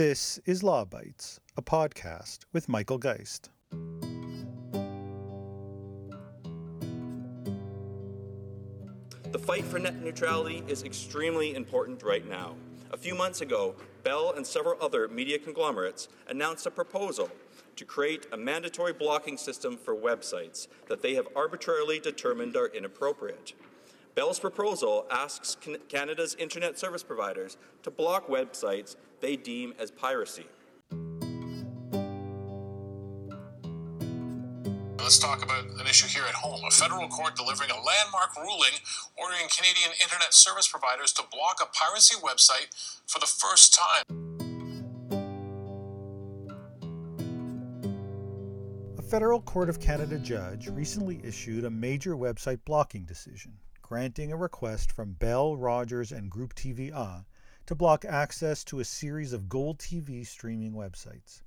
This is Law Bytes, a podcast with Michael Geist. The fight for net neutrality is extremely important right now. A few months ago, Bell and several other media conglomerates announced a proposal to create a mandatory blocking system for websites that they have arbitrarily determined are inappropriate. Bell's proposal asks Canada's internet service providers to block websites they deem as piracy. Let's talk about an issue here at home. A federal court delivering a landmark ruling ordering Canadian internet service providers to block a piracy website for the first time. A federal Court of Canada judge recently issued a major website blocking decision, granting a request from Bell, Rogers, and Groupe TVA to block access to a series of Gold TV streaming websites.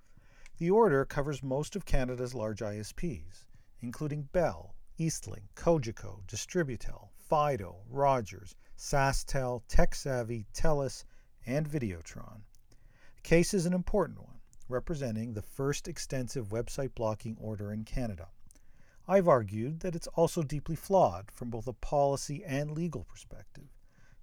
The order covers most of Canada's large ISPs, including Bell, Eastlink, Cogeco, Distributel, Fido, Rogers, SaskTel, TekSavvy, TELUS, and Videotron. The case is an important one, representing the first extensive website blocking order in Canada. I've argued that it's also deeply flawed from both a policy and legal perspective,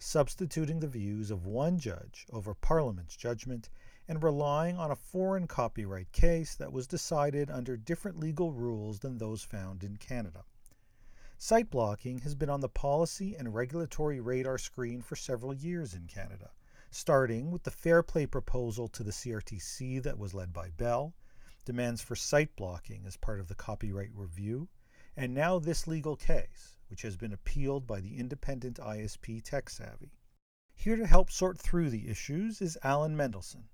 substituting the views of one judge over Parliament's judgment and relying on a foreign copyright case that was decided under different legal rules than those found in Canada. Site blocking has been on the policy and regulatory radar screen for several years in Canada, starting with the Fair Play proposal to the CRTC that was led by Bell, demands for site blocking as part of the copyright review, and now this legal case, which has been appealed by the independent ISP TekSavvy. Here to help sort through the issues is Allen Mendelsohn,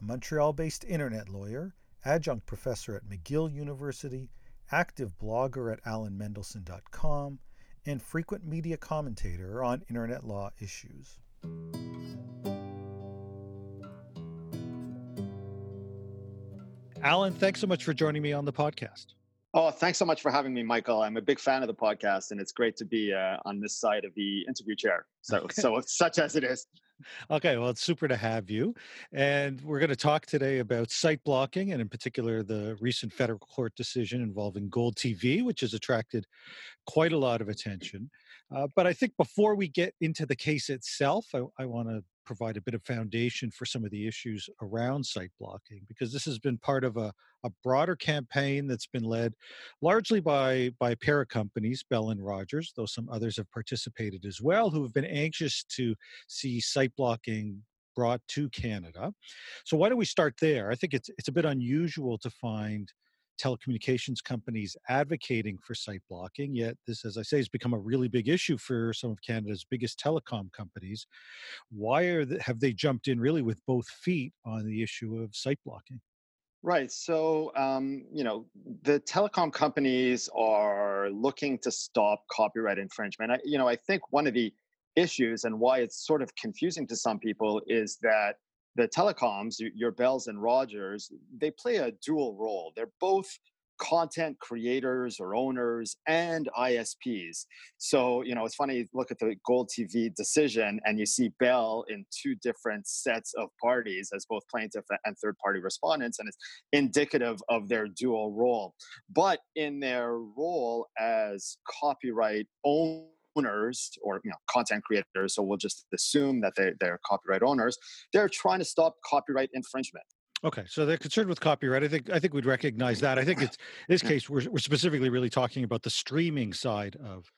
a Montreal based internet lawyer, adjunct professor at McGill University, active blogger at allenmendelsohn.com, and frequent media commentator on internet law issues. Allen, thanks so much for joining me on the podcast. Oh, thanks so much for having me, Michael. I'm a big fan of the podcast, and it's great to be uh, on this side of the interview chair. So, okay. so such as it is. Okay, well, it's super to have you. And we're going to talk today about site blocking and, in particular, the recent federal court decision involving Gold TV, which has attracted quite a lot of attention. Uh, but I think before we get into the case itself, I, I want to provide a bit of foundation for some of the issues around site blocking because this has been part of a, a broader campaign that's been led largely by by para companies bell and rogers though some others have participated as well who have been anxious to see site blocking brought to canada. So why don't we start there? I think it's it's a bit unusual to find telecommunications companies advocating for site blocking. Yet, this, as I say, has become a really big issue for some of Canada's biggest telecom companies. Why are have they jumped in really with both feet on the issue of site blocking? Right. So, um, you know, the telecom companies are looking to stop copyright infringement. I, you know, I think one of the issues and why it's sort of confusing to some people is that the telecoms, your Bells and Rogers, they play a dual role. They're both content creators or owners and ISPs. So, you know, it's funny, look at the Gold TV decision and you see Bell in two different sets of parties as both plaintiff and third party respondents, and it's indicative of their dual role. But in their role as copyright owners, owners or you know content creators so we'll just assume that they, they're copyright owners they're trying to stop copyright infringement Okay, so they're concerned with copyright. I think I think we'd recognize that. I think it's in this case we're we're specifically really talking about the streaming side of.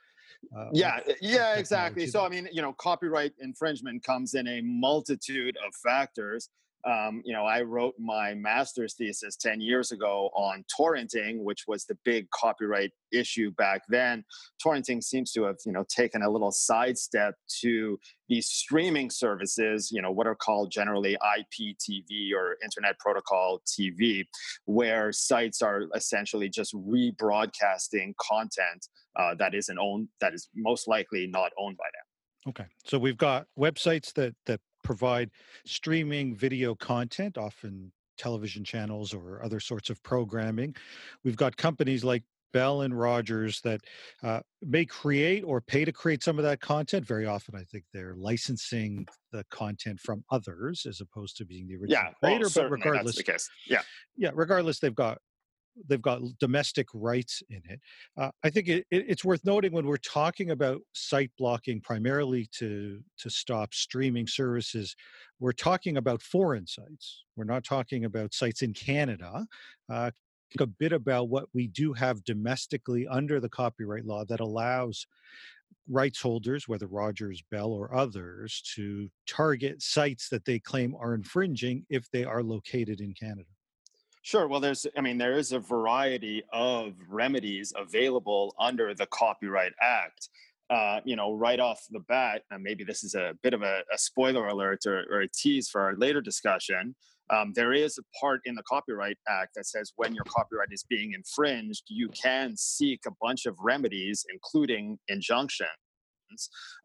Uh, yeah, of yeah, exactly. So I mean, you know, copyright infringement comes in a multitude of factors um, you know, I wrote my master's thesis 10 years ago on torrenting, which was the big copyright issue back then. Torrenting seems to have, you know, taken a little sidestep to these streaming services, you know, what are called generally IPTV or Internet Protocol TV, where sites are essentially just rebroadcasting content uh, that isn't owned, that is most likely not owned by them. Okay, so we've got websites that that provide streaming video content, often television channels or other sorts of programming. We've got companies like Bell and Rogers that uh, may create or pay to create some of that content. Very often, I think they're licensing the content from others as opposed to being the original yeah, creator. Well, but regardless, the case. Yeah, yeah. Regardless, they've got they've got domestic rights in it. Uh, I think it, it, it's worth noting when we're talking about site blocking, primarily to to stop streaming services, we're talking about foreign sites. We're not talking about sites in Canada. Uh, a bit about what we do have domestically under the copyright law that allows rights holders, whether Rogers, Bell, or others, to target sites that they claim are infringing if they are located in Canada. Sure. Well, there's, I mean, there is a variety of remedies available under the Copyright Act. Uh, you know, right off the bat, and maybe this is a bit of a, a spoiler alert or, or, a tease for our later discussion. Um, there is a part in the Copyright Act that says when your copyright is being infringed, you can seek a bunch of remedies, including injunction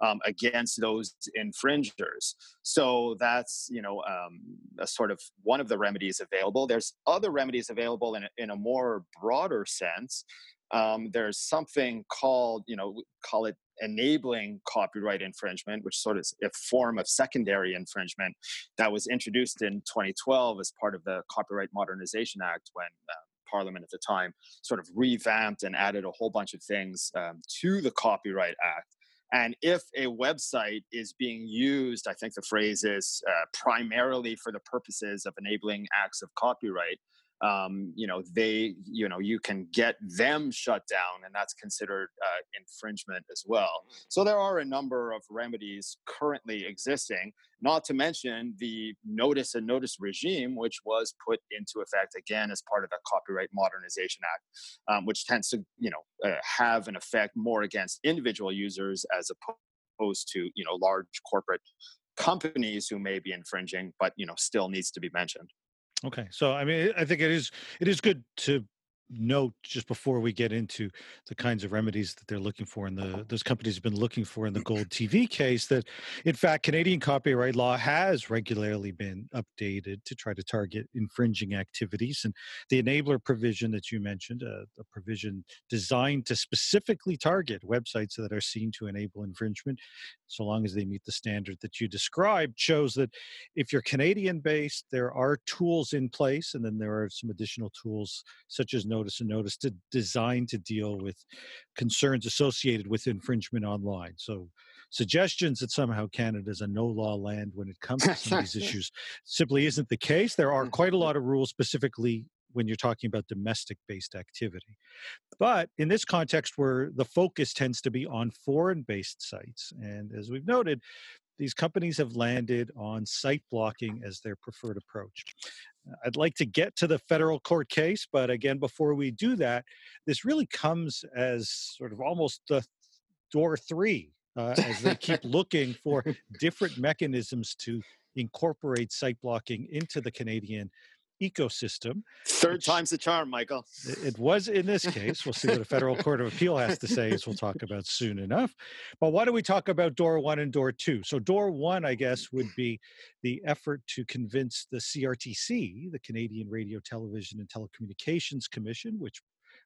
um, against those infringers. So that's you know um, a sort of one of the remedies available. There's other remedies available in a, in a more broader sense. Um, there's something called you know call it enabling copyright infringement, which sort of is a form of secondary infringement that was introduced in 2012 as part of the Copyright Modernization Act when. Uh, Parliament at the time sort of revamped and added a whole bunch of things um, to the Copyright Act. And if a website is being used, I think the phrase is uh, primarily for the purposes of enabling acts of copyright, um, you know they you know you can get them shut down and that's considered uh, infringement as well. So there are a number of remedies currently existing not to mention the notice and notice regime which was put into effect again as part of the copyright modernization act um, which tends to you know uh, have an effect more against individual users as opposed to you know large corporate companies who may be infringing but you know still needs to be mentioned Okay, so I mean, I think it is it is good to note just before we get into the kinds of remedies that they're looking for and the those companies have been looking for in the gold tv case that in fact canadian copyright law has regularly been updated to try to target infringing activities. And the enabler provision that you mentioned uh, a provision designed to specifically target websites that are seen to enable infringement so long as they meet the standard that you described shows that if you're canadian based there are tools in place and then there are some additional tools such as no notice and notice to design to deal with concerns associated with infringement online. So suggestions that somehow Canada is a no law land when it comes to some of these issues simply isn't the case. There are quite a mm-hmm. lot of rules specifically when you're talking about domestic based activity. But in this context, where the focus tends to be on foreign based sites, and as we've noted, these companies have landed on site blocking as their preferred approach. I'd like to get to the federal court case, but again, before we do that, this really comes as sort of almost the door three uh, as they keep looking for different mechanisms to incorporate site blocking into the Canadian ecosystem. Third which, time's the charm, Michael. It was in this case. We'll see what the Federal Court of Appeal has to say, as we'll talk about soon enough. But why don't we talk about door one and door two? So, door one, I guess, would be the effort to convince the CRTC, the Canadian Radio, Television, and Telecommunications Commission, which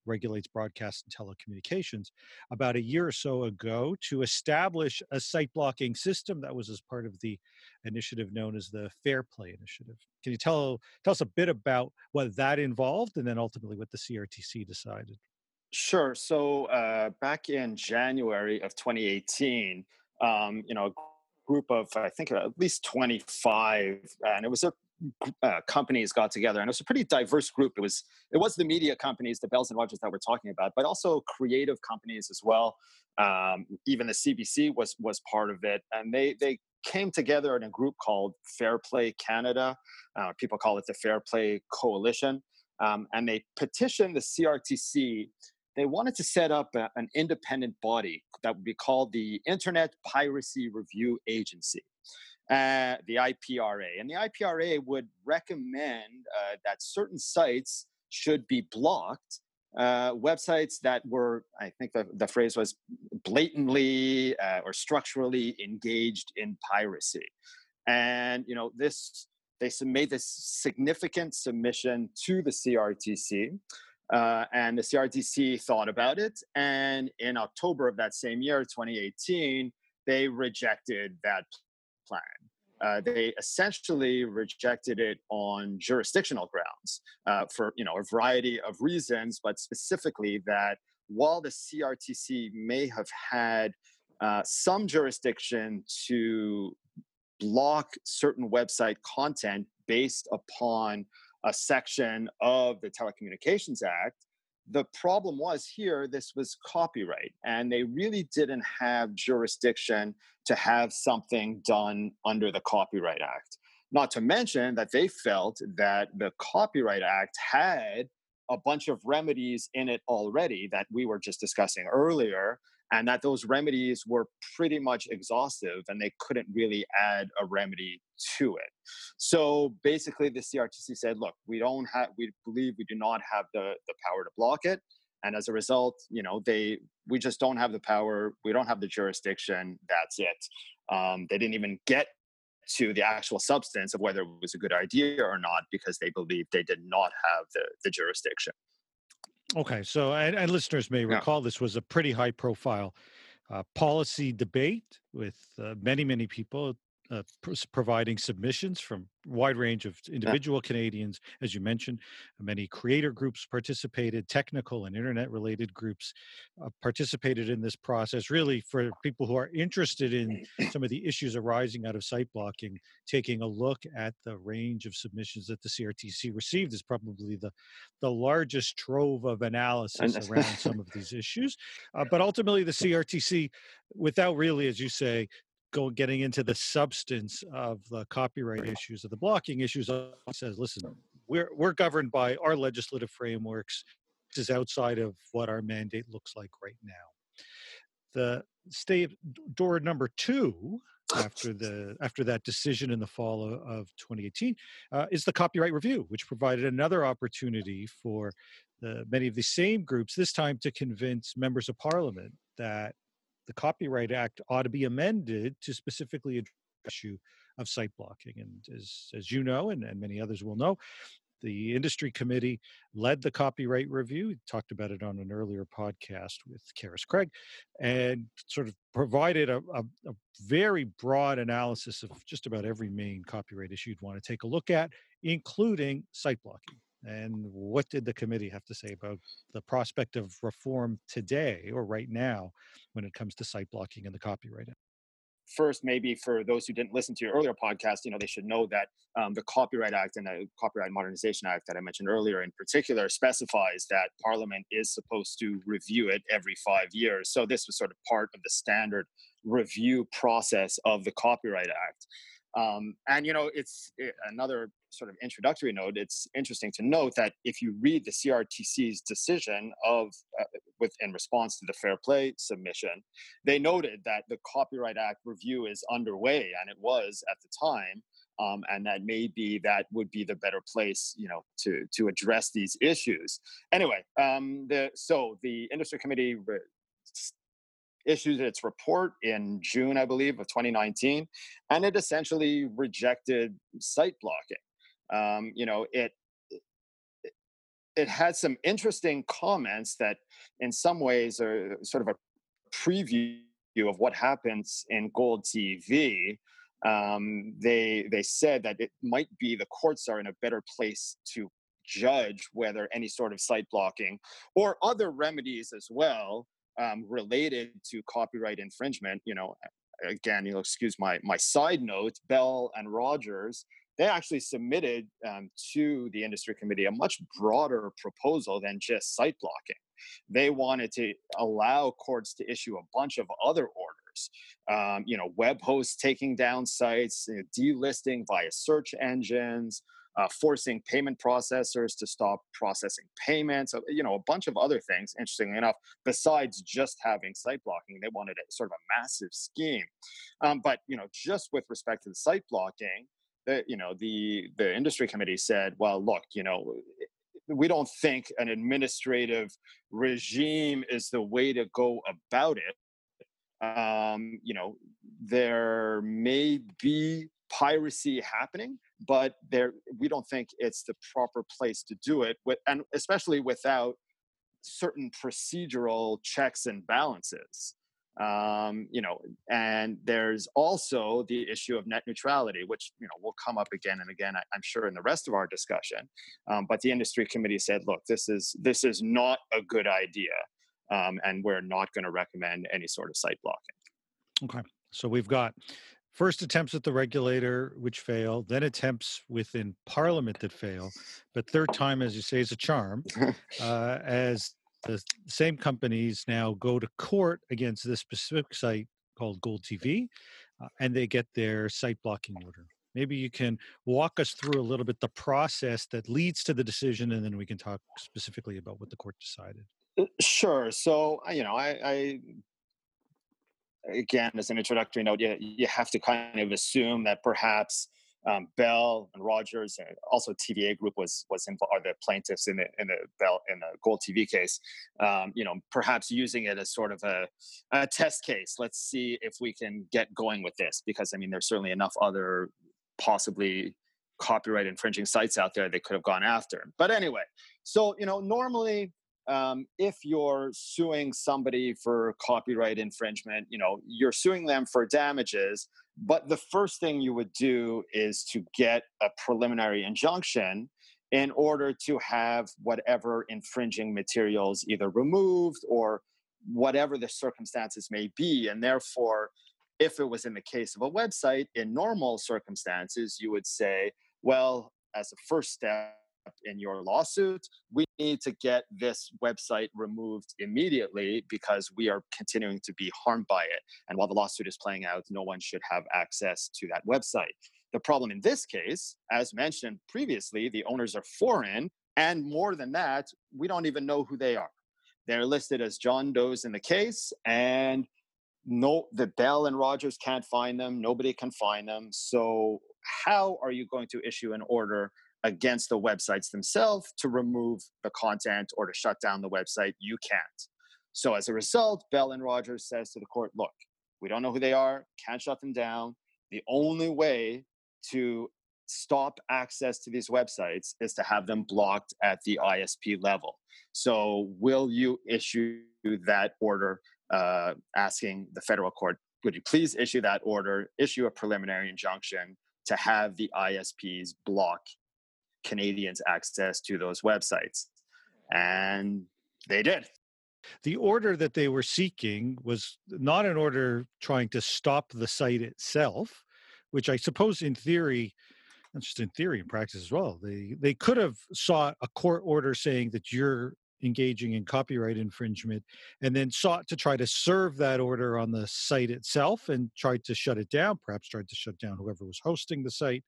regulates broadcast and telecommunications, about a year or so ago to establish a site blocking system that was as part of the initiative known as the Fair Play Initiative. Can you tell tell us a bit about what that involved and then ultimately what the CRTC decided? Sure. So uh, back in January of 2018, um, you know, a group of I think at least 25, and it was a uh, companies got together, and it was a pretty diverse group. It was it was the media companies, the Bells and Rogers that we're talking about, but also creative companies as well. Um, even the CBC was was part of it, and they they came together in a group called Fair Play Canada. Uh, people call it the Fair Play Coalition, um, and they petitioned the CRTC. They wanted to set up a, an independent body that would be called the Internet Piracy Review Agency uh, the IPRA. And the IPRA would recommend uh, that certain sites should be blocked. Uh, websites that were, I think the, the phrase was blatantly uh, or structurally engaged in piracy. And, you know, this, they made this significant submission to the CRTC. Uh, and the CRTC thought about it. And in October of that same year, 2018, they rejected that plan. Uh, they essentially rejected it on jurisdictional grounds uh, for you know a variety of reasons, but specifically that while the CRTC may have had uh, some jurisdiction to block certain website content based upon a section of the Telecommunications Act. The problem was here, this was copyright, and they really didn't have jurisdiction to have something done under the Copyright Act. Not to mention that they felt that the Copyright Act had a bunch of remedies in it already that we were just discussing earlier and that those remedies were pretty much exhaustive and they couldn't really add a remedy to it. So basically the CRTC said, look, we don't have we believe we do not have the the power to block it and as a result, you know, they we just don't have the power, we don't have the jurisdiction, that's it. Um, they didn't even get to the actual substance of whether it was a good idea or not because they believed they did not have the, the jurisdiction. Okay, so and, and listeners may recall yeah. this was a pretty high profile uh, policy debate with uh, many, many people uh, providing submissions from wide range of individual yeah. Canadians, as you mentioned. Many creator groups participated, technical and internet related groups uh, participated in this process. Really, for people who are interested in some of the issues arising out of site blocking, taking a look at the range of submissions that the CRTC received is probably the, the largest trove of analysis around some of these issues. Uh, but ultimately, the CRTC, without really, as you say, go getting into the substance of the copyright issues of the blocking issues says listen we're we're governed by our legislative frameworks. This is outside of what our mandate looks like right now. The state door number two after the after that decision in the fall of, of 2018 uh, is the copyright review which provided another opportunity for the, many of the same groups this time to convince members of parliament that the Copyright Act ought to be amended to specifically address the issue of site blocking. And as, as you know, and, and many others will know, the industry committee led the copyright review. We talked about it on an earlier podcast with Carys Craig and sort of provided a, a, a, very broad analysis of just about every main copyright issue you'd want to take a look at, including site blocking. And what did the committee have to say about the prospect of reform today or right now when it comes to site blocking and the copyright? First, maybe for those who didn't listen to your earlier podcast, you know, they should know that um, the Copyright Act and the Copyright Modernization Act that I mentioned earlier in particular specifies that Parliament is supposed to review it every five years. So this was sort of part of the standard review process of the Copyright Act. Um, and you know, it's it, eh, another sort of introductory note. It's interesting to note that if you read the CRTC's decision of uh, with in response to the fair play submission, they noted that the Copyright Act review is underway, and it was at the time. Um, and that maybe that would be the better place, you know, to to address these issues. Anyway, um, the so the industry committee re- issued its report in June, I believe, of 2019, and it essentially rejected site blocking. Um, you know, it, it had some interesting comments that, in some ways, are sort of a preview of what happens in Gold TV. Um, they they said that it might be the courts are in a better place to judge whether any sort of site blocking or other remedies as well um, related to copyright infringement, you know, again, you'll excuse my my side note, Bell and Rogers, they actually submitted um, to the industry committee a much broader proposal than just site blocking. They wanted to allow courts to issue a bunch of other orders. Um, you know, web hosts taking down sites, you know, delisting via search engines, uh, forcing payment processors to stop processing payments, you know, a bunch of other things, interestingly enough, besides just having site blocking. They wanted a sort of a massive scheme. Um, but, you know, just with respect to the site blocking, the, you know, the, the industry committee said, well, look, you know, we don't think an administrative regime is the way to go about it. Um, you know, there may be piracy happening but there we don't think it's the proper place to do it with, and especially without certain procedural checks and balances. Um, you know and there's also the issue of net neutrality which you know will come up again and again I, am sure in the rest of our discussion. Um, but the industry committee said look this is this is not a good idea um, and we're not going to recommend any sort of site blocking. Okay. So we've got first attempts at the regulator which fail then attempts within parliament that fail but third time as you say is a charm uh, as the same companies now go to court against this specific site called Gold TV, uh, and they get their site blocking order. Maybe you can walk us through a little bit the process that leads to the decision, and then we can talk specifically about what the court decided. Uh, sure. So, you know, I, I again, as an introductory note, you, you have to kind of assume that perhaps um, Bell and Rogers, and also TVA Group was was involved, are the plaintiffs in the in the Bell in the Gold TV case. Um, you know, perhaps using it as sort of a, a test case. Let's see if we can get going with this, because I mean, there's certainly enough other possibly copyright infringing sites out there they could have gone after. But anyway, so you know, normally um, if you're suing somebody for copyright infringement, you know, you're suing them for damages, but the first thing you would do is to get a preliminary injunction in order to have whatever infringing materials either removed or whatever the circumstances may be. And therefore, if it was in the case of a website, in normal circumstances, you would say, well, as a first step, in your lawsuit, we need to get this website removed immediately because we are continuing to be harmed by it. And while the lawsuit is playing out, no one should have access to that website. The problem in this case, as mentioned previously, the owners are foreign. And more than that, we don't even know who they are. They're listed as John Doe's in the case, and no, the Bell and Rogers can't find them. Nobody can find them. So, how are you going to issue an order against the websites themselves to remove the content or to shut down the website. You can't. So as a result, Bell and Rogers says to the court, look, we don't know who they are, can't shut them down. The only way to stop access to these websites is to have them blocked at the ISP level. So will you issue that order uh, asking the federal court, would you please issue that order, issue a preliminary injunction to have the ISPs block Canadians access to those websites. And they did. The order that they were seeking was not an order trying to stop the site itself, which I suppose in theory, not just in theory, in practice as well, they they could have sought a court order saying that you're engaging in copyright infringement and then sought to try to serve that order on the site itself and tried to shut it down perhaps tried to shut down whoever was hosting the site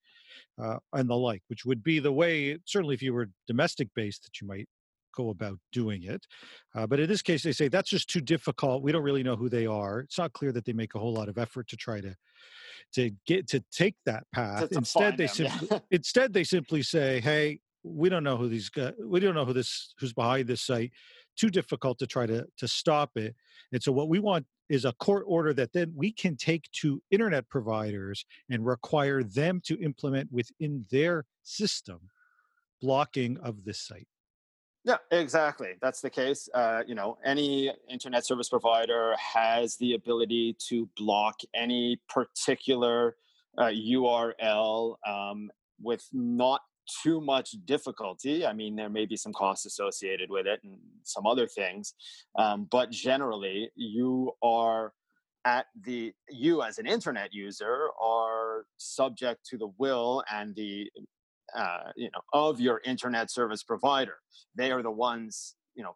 uh, and the like which would be the way certainly if you were domestic based that you might go about doing it. Uh, but in this case they say that's just too difficult. We don't really know who they are. It's not clear that they make a whole lot of effort to try to to get to take that path. to, to instead they them, simply yeah. instead they simply say hey we don't know who these guys we don't know who this who's behind this site too difficult to try to to stop it and so what we want is a court order that then we can take to internet providers and require them to implement within their system blocking of this site yeah, exactly. That's the case. Uh, you know, any internet service provider has the ability to block any particular uh, URL um, with not too much difficulty. I mean, there may be some costs associated with it and some other things, um, but generally, you are at the you as an internet user are subject to the will and the uh, you know of your internet service provider. They are the ones you know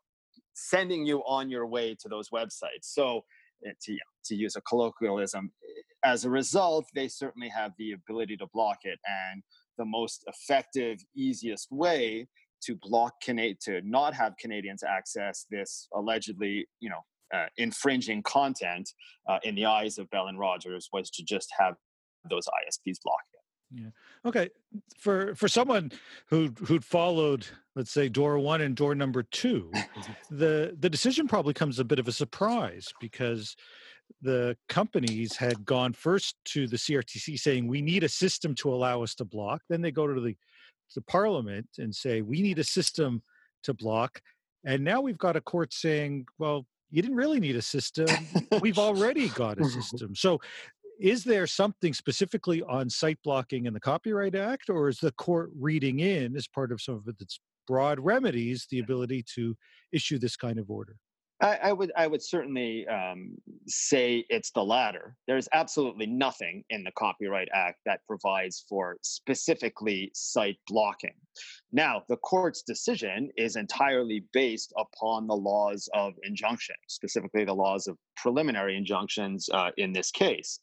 sending you on your way to those websites. So eh, to to use a colloquialism, eh, as a result, they certainly have the ability to block it and the most effective, easiest way to block Cana- to not have Canadians access this allegedly, you know, uh, infringing content uh, in the eyes of Bell and Rogers was to just have those ISPs block it. Yeah. Okay. For for someone who who'd followed, let's say, door one and door number two, the the decision probably comes a bit of a surprise because the companies had gone first to the CRTC saying we need a system to allow us to block. Then they go to the to Parliament and say we need a system to block. And now we've got a court saying, well, you didn't really need a system. We've already got a system. So is there something specifically on site blocking in the Copyright Act, or is the court reading in as part of some of its broad remedies the ability to issue this kind of order? I, I, would I would certainly um, say it's the latter. There's absolutely nothing in the Copyright Act that provides for specifically site blocking. Now, the court's decision is entirely based upon the laws of injunction, specifically the laws of preliminary injunctions uh, in this case.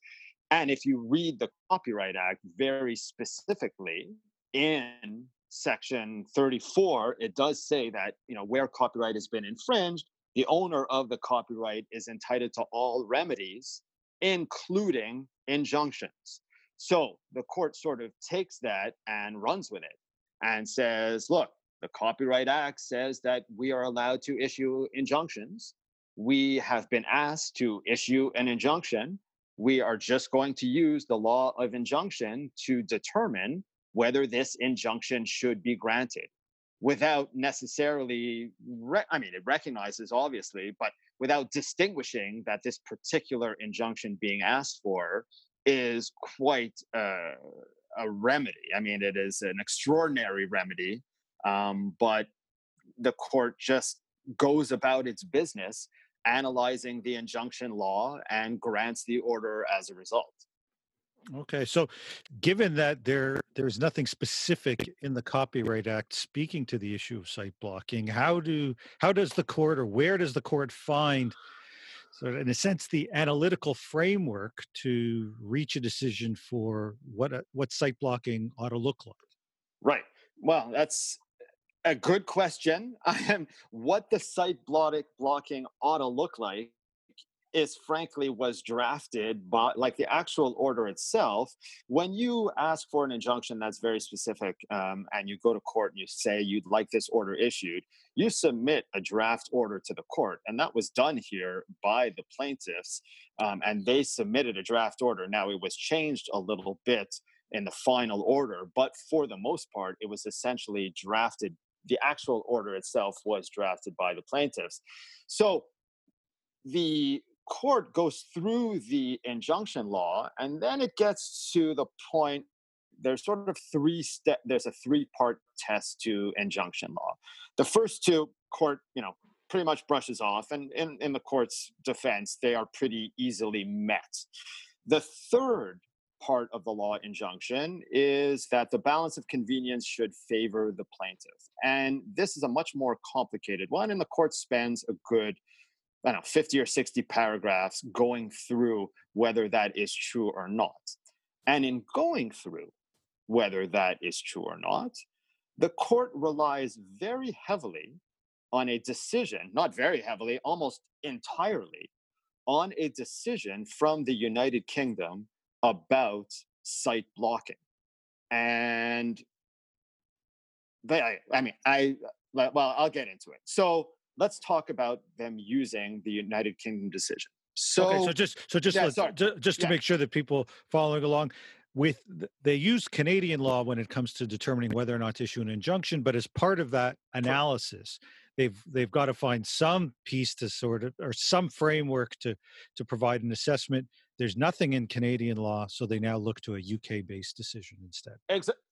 And if you read the Copyright Act very specifically in section 34 it does say that you know where copyright has been infringed the owner of the copyright is entitled to all remedies, including injunctions. So the court sort of takes that and runs with it and says, look, the Copyright Act says that we are allowed to issue injunctions. We have been asked to issue an injunction. We are just going to use the law of injunction to determine whether this injunction should be granted without necessarily re- i mean it recognizes obviously but without distinguishing that this particular injunction being asked for is quite uh, a remedy. I mean it is an extraordinary remedy um, but the court just goes about its business analyzing the injunction law and grants the order as a result Okay, so given that there there's nothing specific in the Copyright Act speaking to the issue of site blocking, how do how does the court or where does the court find sort of in a sense the analytical framework to reach a decision for what a, what site blocking ought to look like? Right. Well, that's a good question. I am what the site blocking ought to look like is frankly was drafted by like the actual order itself when you ask for an injunction that's very specific um, and you go to court and you say you'd like this order issued you submit a draft order to the court and that was done here by the plaintiffs um, and they submitted a draft order. Now it was changed a little bit in the final order but for the most part it was essentially drafted the actual order itself was drafted by the plaintiffs. So the court goes through the injunction law and then it gets to the point there's sort of three step there's a three part test to injunction law. The first two court you know pretty much brushes off and in, in the court's defense they are pretty easily met. The third part of the law injunction is that the balance of convenience should favor the plaintiff and this is a much more complicated one and the court spends a good I don't know, 50 or 60 paragraphs going through whether that is true or not. And in going through whether that is true or not, the court relies very heavily on a decision, not very heavily, almost entirely, on a decision from the United Kingdom about site blocking. And they, I mean, I, well, I'll get into it. So let's talk about them using the United Kingdom decision. So, okay, so just so just yeah, just to yeah. make sure that people following along with they use Canadian law when it comes to determining whether or not to issue an injunction, but as part of that analysis, they've they've got to find some piece to sort of or some framework to to provide an assessment. There's nothing in Canadian law, so they now look to a UK based decision instead.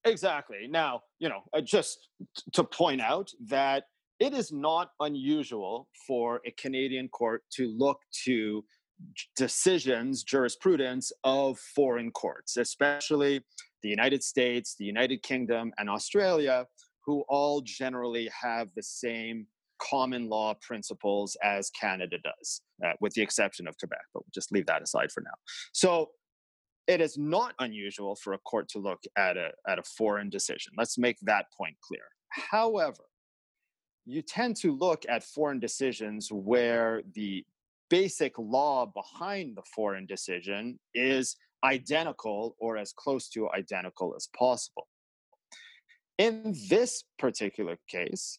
Exactly. Now, you know, uh, just to point out that it is not unusual for a Canadian court to look to decisions, jurisprudence of foreign courts, especially the United States, the United Kingdom, and Australia, who all generally have the same common law principles as Canada does, uh, with the exception of Quebec, but we'll just leave that aside for now. So it is not unusual for a court to look at a, at a foreign decision. Let's make that point clear. However, you tend to look at foreign decisions where the basic law behind the foreign decision is identical or as close to identical as possible. In this particular case,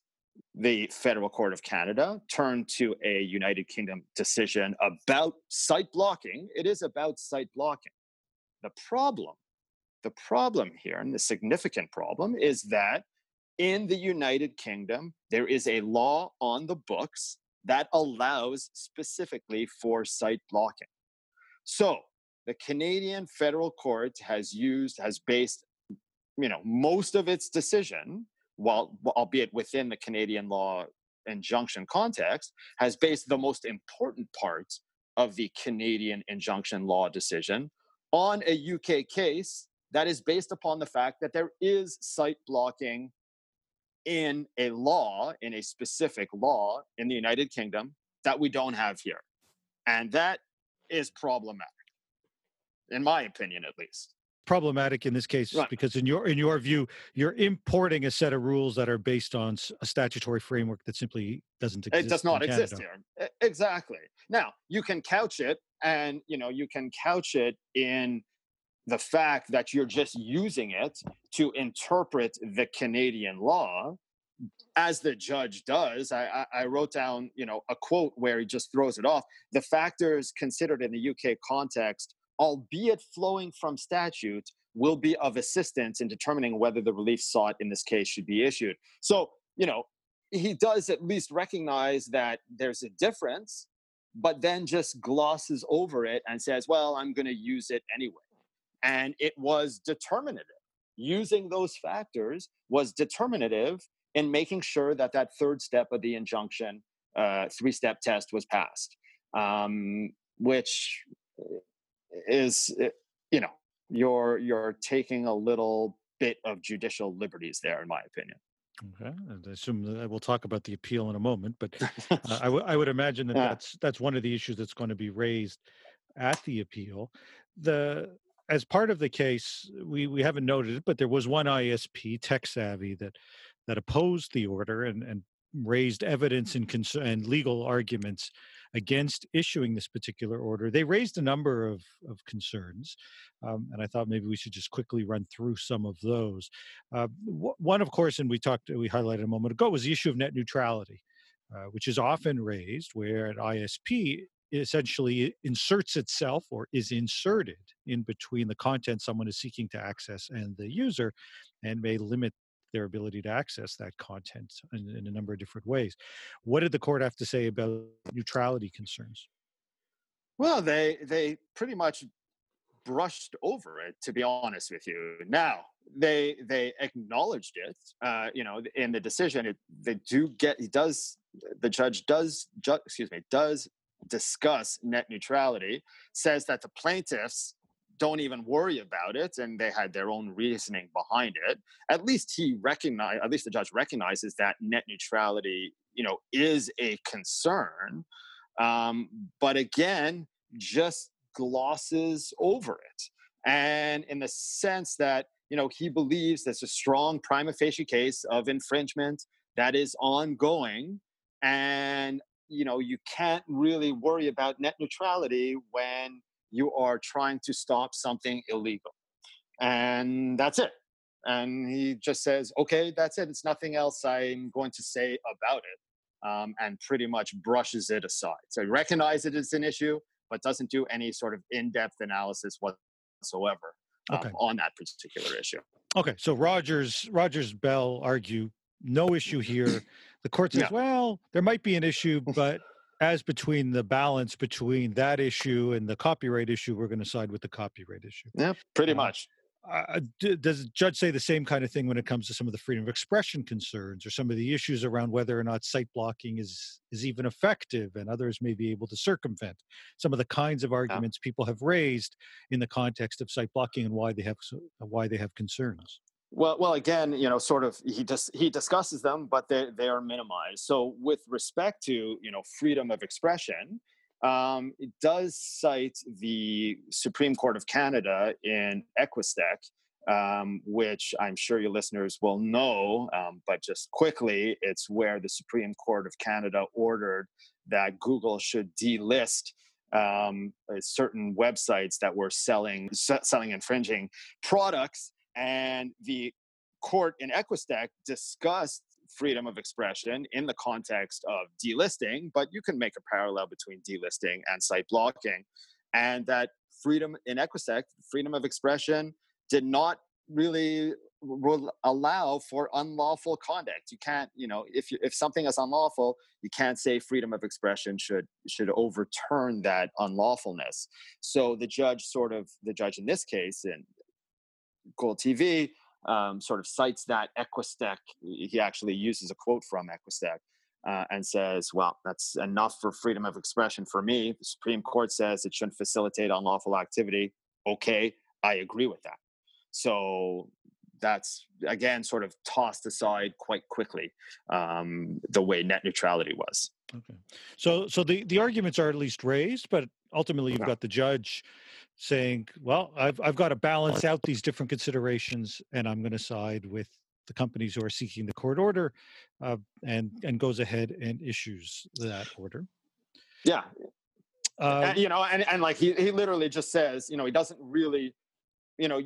the Federal Court of Canada turned to a United Kingdom decision about site blocking. It is about site blocking. The problem, the problem here, and the significant problem, is that in the United Kingdom, there is a law on the books that allows specifically for site blocking. So the Canadian federal court has used, has based, you know, most of its decision, while albeit within the Canadian law injunction context, has based the most important part of the Canadian injunction law decision on a UK case that is based upon the fact that there is site blocking in a law, in a specific law in the United Kingdom that we don't have here. And that is problematic, in my opinion, at least. Problematic in this case right. because, in your in your view, you're importing a set of rules that are based on a statutory framework that simply doesn't exist. It does not exist here. Exactly. Now you can couch it, and you know you can couch it in the fact that you're just using it to interpret the Canadian law, as the judge does, I, I, wrote down, you know, a quote where he just throws it off. The factors considered in the UK context, albeit flowing from statute, will be of assistance in determining whether the relief sought in this case should be issued. So, you know, he does at least recognize that there's a difference, but then just glosses over it and says, well, I'm going to use it anyway and it was determinative. Using those factors was determinative in making sure that that third step of the injunction uh, three step test was passed, um, which is, eh, you know, you're, you're taking a little bit of judicial liberties there, in my opinion. Okay, and I assume that we'll talk about the appeal in a moment, but uh, I, w- I would imagine that yeah. that's that's one of the issues that's going to be raised at the appeal. The as part of the case, we we haven't noted it, but there was one ISP, TekSavvy, that that opposed the order and and raised evidence and cons- and legal arguments against issuing this particular order. They raised a number of of concerns, um, and I thought maybe we should just quickly run through some of those. Uh, w- one, of course, and we talked, we highlighted a moment ago, was the issue of net neutrality. Uh, which is often raised where an ISP essentially inserts itself or is inserted in between the content someone is seeking to access and the user and may limit their ability to access that content in, in, a number of different ways. What did the court have to say about neutrality concerns? Well, they they pretty much brushed over it to be honest with you now they they acknowledged it uh, you know in the decision it, they do get he does the judge does ju- excuse me does discuss net neutrality says that the plaintiffs don't even worry about it and they had their own reasoning behind it. At least he recognized at least the judge recognizes that net neutrality you know is a concern um, but again just glosses over it. And in the sense that you know he believes there's a strong prima facie case of infringement that is ongoing and you know you can't really worry about net neutrality when you are trying to stop something illegal. And that's it. And he just says okay that's it. It's nothing else i'm going to say about it um, and pretty much brushes it aside. So he recognizes it as an issue but doesn't do any sort of in-depth analysis whatsoever um, okay. on that particular issue. Okay. So rogers rogers bell argue no issue here the court says, yeah. well, there might be an issue, but as between the balance between that issue and the copyright issue, we're going to side with the copyright issue. Yeah, pretty uh, much. Uh, does the judge say the same kind of thing when it comes to some of the freedom of expression concerns or some of the issues around whether or not site blocking is is even effective and others may be able to circumvent some of the kinds of arguments yeah. people have raised in the context of site blocking and why they have why they have concerns well, well, again, you know, sort of, he just he discusses them, but they they are minimized. So, with respect to you know freedom of expression, um, it does cite the Supreme Court of Canada in Equustek, um, which I'm sure your listeners will know. Um, but just quickly, it's where the Supreme Court of Canada ordered that Google should delist um, certain websites that were selling selling infringing products and the court in Equustek discussed freedom of expression in the context of delisting, but you can make a parallel between delisting and site blocking, and that freedom in Equustek, freedom of expression, did not really will allow for unlawful conduct. You can't, you know, if you, if something is unlawful, you can't say freedom of expression should should overturn that unlawfulness. So the judge, sort of, the judge in this case in Gold TV, um, sort of cites that Equustek. He actually uses a quote from Equustek. Uh, and says, well, that's enough for freedom of expression for me. The Supreme Court says it shouldn't facilitate unlawful activity. Okay, I agree with that. So that's again sort of tossed aside quite quickly um, the way net neutrality was okay so so the the arguments are at least raised but ultimately you've yeah. got the judge saying well i've i've got to balance out these different considerations and i'm going to side with the companies who are seeking the court order uh, and and goes ahead and issues that order. Yeah. Uh, and, you know and, and like he, he literally just says you know he doesn't really you know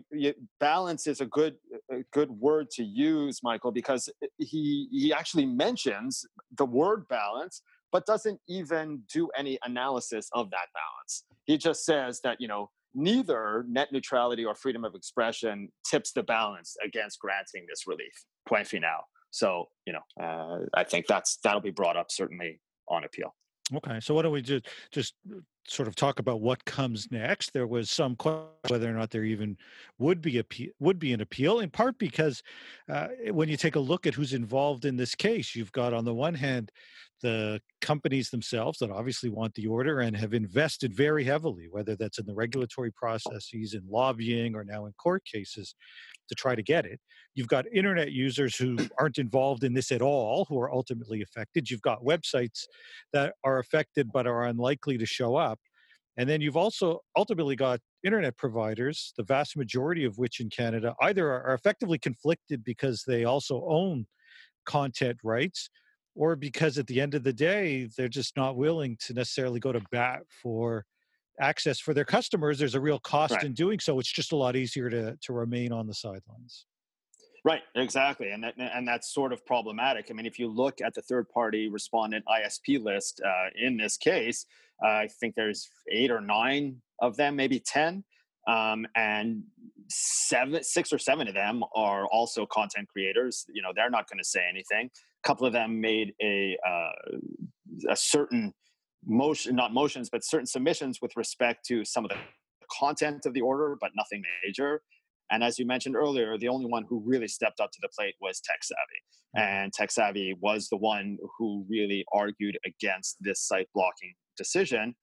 balance is a good a good word to use michael because he he actually mentions the word balance but doesn't even do any analysis of that balance. He just says that you know neither net neutrality or freedom of expression tips the balance against granting this relief point final so you know uh, i think that's that'll be brought up certainly on appeal Okay, so what don't we do? just sort of talk about what comes next? There was some question whether or not there even would be a would be an appeal, in part because uh, when you take a look at who's involved in this case, you've got on the one hand the companies themselves that obviously want the order and have invested very heavily, whether that's in the regulatory processes, in lobbying, or now in court cases to try to get it. You've got internet users who aren't involved in this at all, who are ultimately affected. You've got websites that are affected but are unlikely to show up. And then you've also ultimately got internet providers, the vast majority of which in Canada either are effectively conflicted because they also own content rights or because at the end of the day, they're just not willing to necessarily go to bat for access for their customers. There's a real cost right. in doing so. It's just a lot easier to, to remain on the sidelines. Right, exactly, and that, and that's sort of problematic. I mean, if you look at the third-party respondent ISP list uh, in this case, uh, I think there's eight or nine of them, maybe ten, um, and seven, six or seven of them are also content creators. You know, they're not going to say anything. A couple of them made a uh, a certain motion, not motions, but certain submissions with respect to some of the content of the order, but nothing major. And as you mentioned earlier, the only one who really stepped up to the plate was TekSavvy. And TekSavvy was the one who really argued against this site blocking decision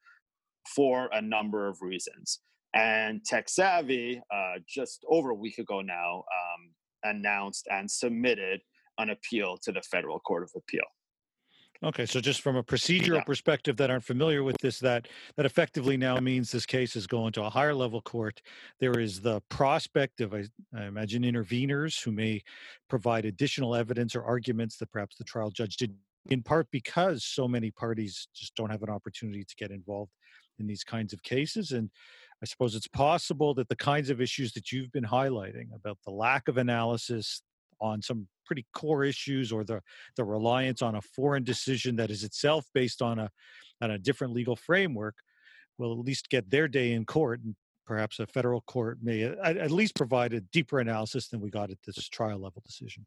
for a number of reasons. And TekSavvy, uh, just over a week ago now, um, announced and submitted an appeal to the Federal Court of Appeal. Okay, so just from a procedural yeah. perspective that aren't familiar with this, that that effectively now means this case is going to a higher level court. There is the prospect of, I, I imagine, interveners who may provide additional evidence or arguments that perhaps the trial judge did, in part because so many parties just don't have an opportunity to get involved in these kinds of cases. And I suppose it's possible that the kinds of issues that you've been highlighting about the lack of analysis, on some pretty core issues or the the reliance on a foreign decision that is itself based on a on a different legal framework will at least get their day in court and perhaps a federal court may at, least provide a deeper analysis than we got at this trial level decision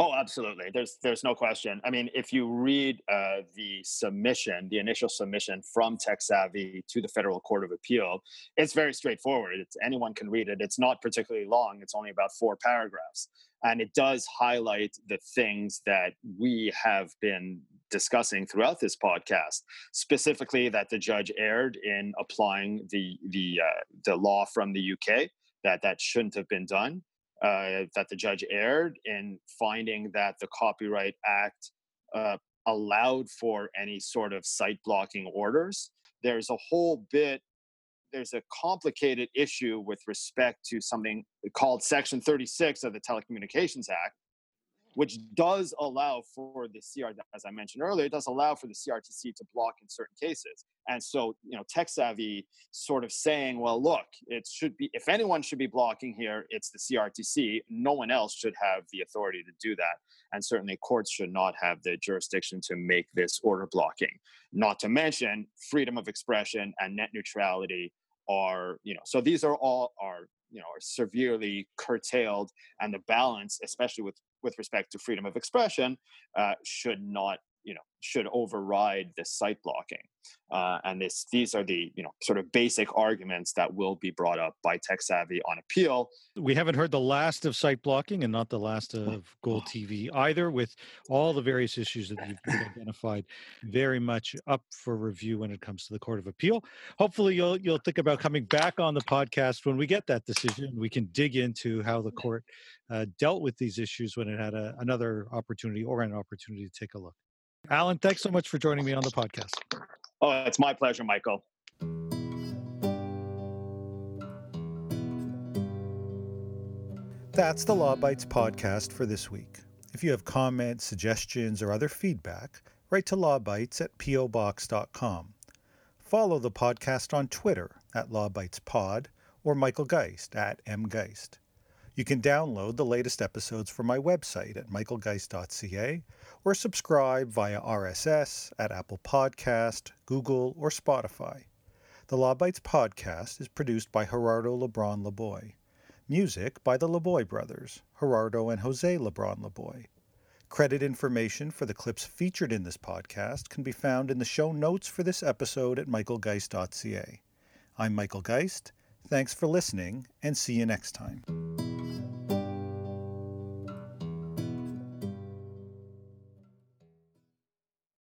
Oh, absolutely. There's there's no question. I mean, if you read uh, the submission, the initial submission from TekSavvy to the Federal Court of Appeal, it's very straightforward. It's, anyone can read it. It's not particularly long. It's only about four paragraphs, and it does highlight the things that we have been discussing throughout this podcast. Specifically, that the judge erred in applying the the uh, the law from the UK that that shouldn't have been done uh, that the judge erred in finding that the Copyright Act uh, allowed for any sort of site blocking orders. There's a whole bit, there's a complicated issue with respect to something called Section 36 of the Telecommunications Act, which does allow for the CR, as I mentioned earlier, it does allow for the CRTC to block in certain cases. And so, you know, TekSavvy sort of saying, well, look, it should be, if anyone should be blocking here, it's the CRTC. No one else should have the authority to do that. And certainly courts should not have the jurisdiction to make this order blocking. Not to mention freedom of expression and net neutrality are, you know, so these are all are, you know, are severely curtailed and the balance, especially with with respect to freedom of expression, uh, should not you know should override the site blocking uh, and this these are the you know sort of basic arguments that will be brought up by TekSavvy on appeal. We haven't heard the last of site blocking and not the last of GoldTV either with all the various issues that you've identified very much up for review when it comes to the court of appeal. Hopefully you'll you'll think about coming back on the podcast when we get that decision. We can dig into how the court uh, dealt with these issues when it had a, another opportunity or an opportunity to take a look Allen, thanks so much for joining me on the podcast. Oh, it's my pleasure, Michael. That's the Law Bytes podcast for this week. If you have comments, suggestions, or other feedback, write to lawbytes at pobox.com. Follow the podcast on Twitter at lawbytespod or Michael Geist at mgeist. You can download the latest episodes from my website at michaelgeist.ca or subscribe via RSS at Apple Podcast, Google, or Spotify. The Law Bytes podcast is produced by Gerardo Lebron Laboy. Music by the Laboy brothers, Gerardo and Jose Lebron Laboy. Credit information for the clips featured in this podcast can be found in the show notes for this episode at michaelgeist.ca. I'm Michael Geist. Thanks for listening, and see you next time.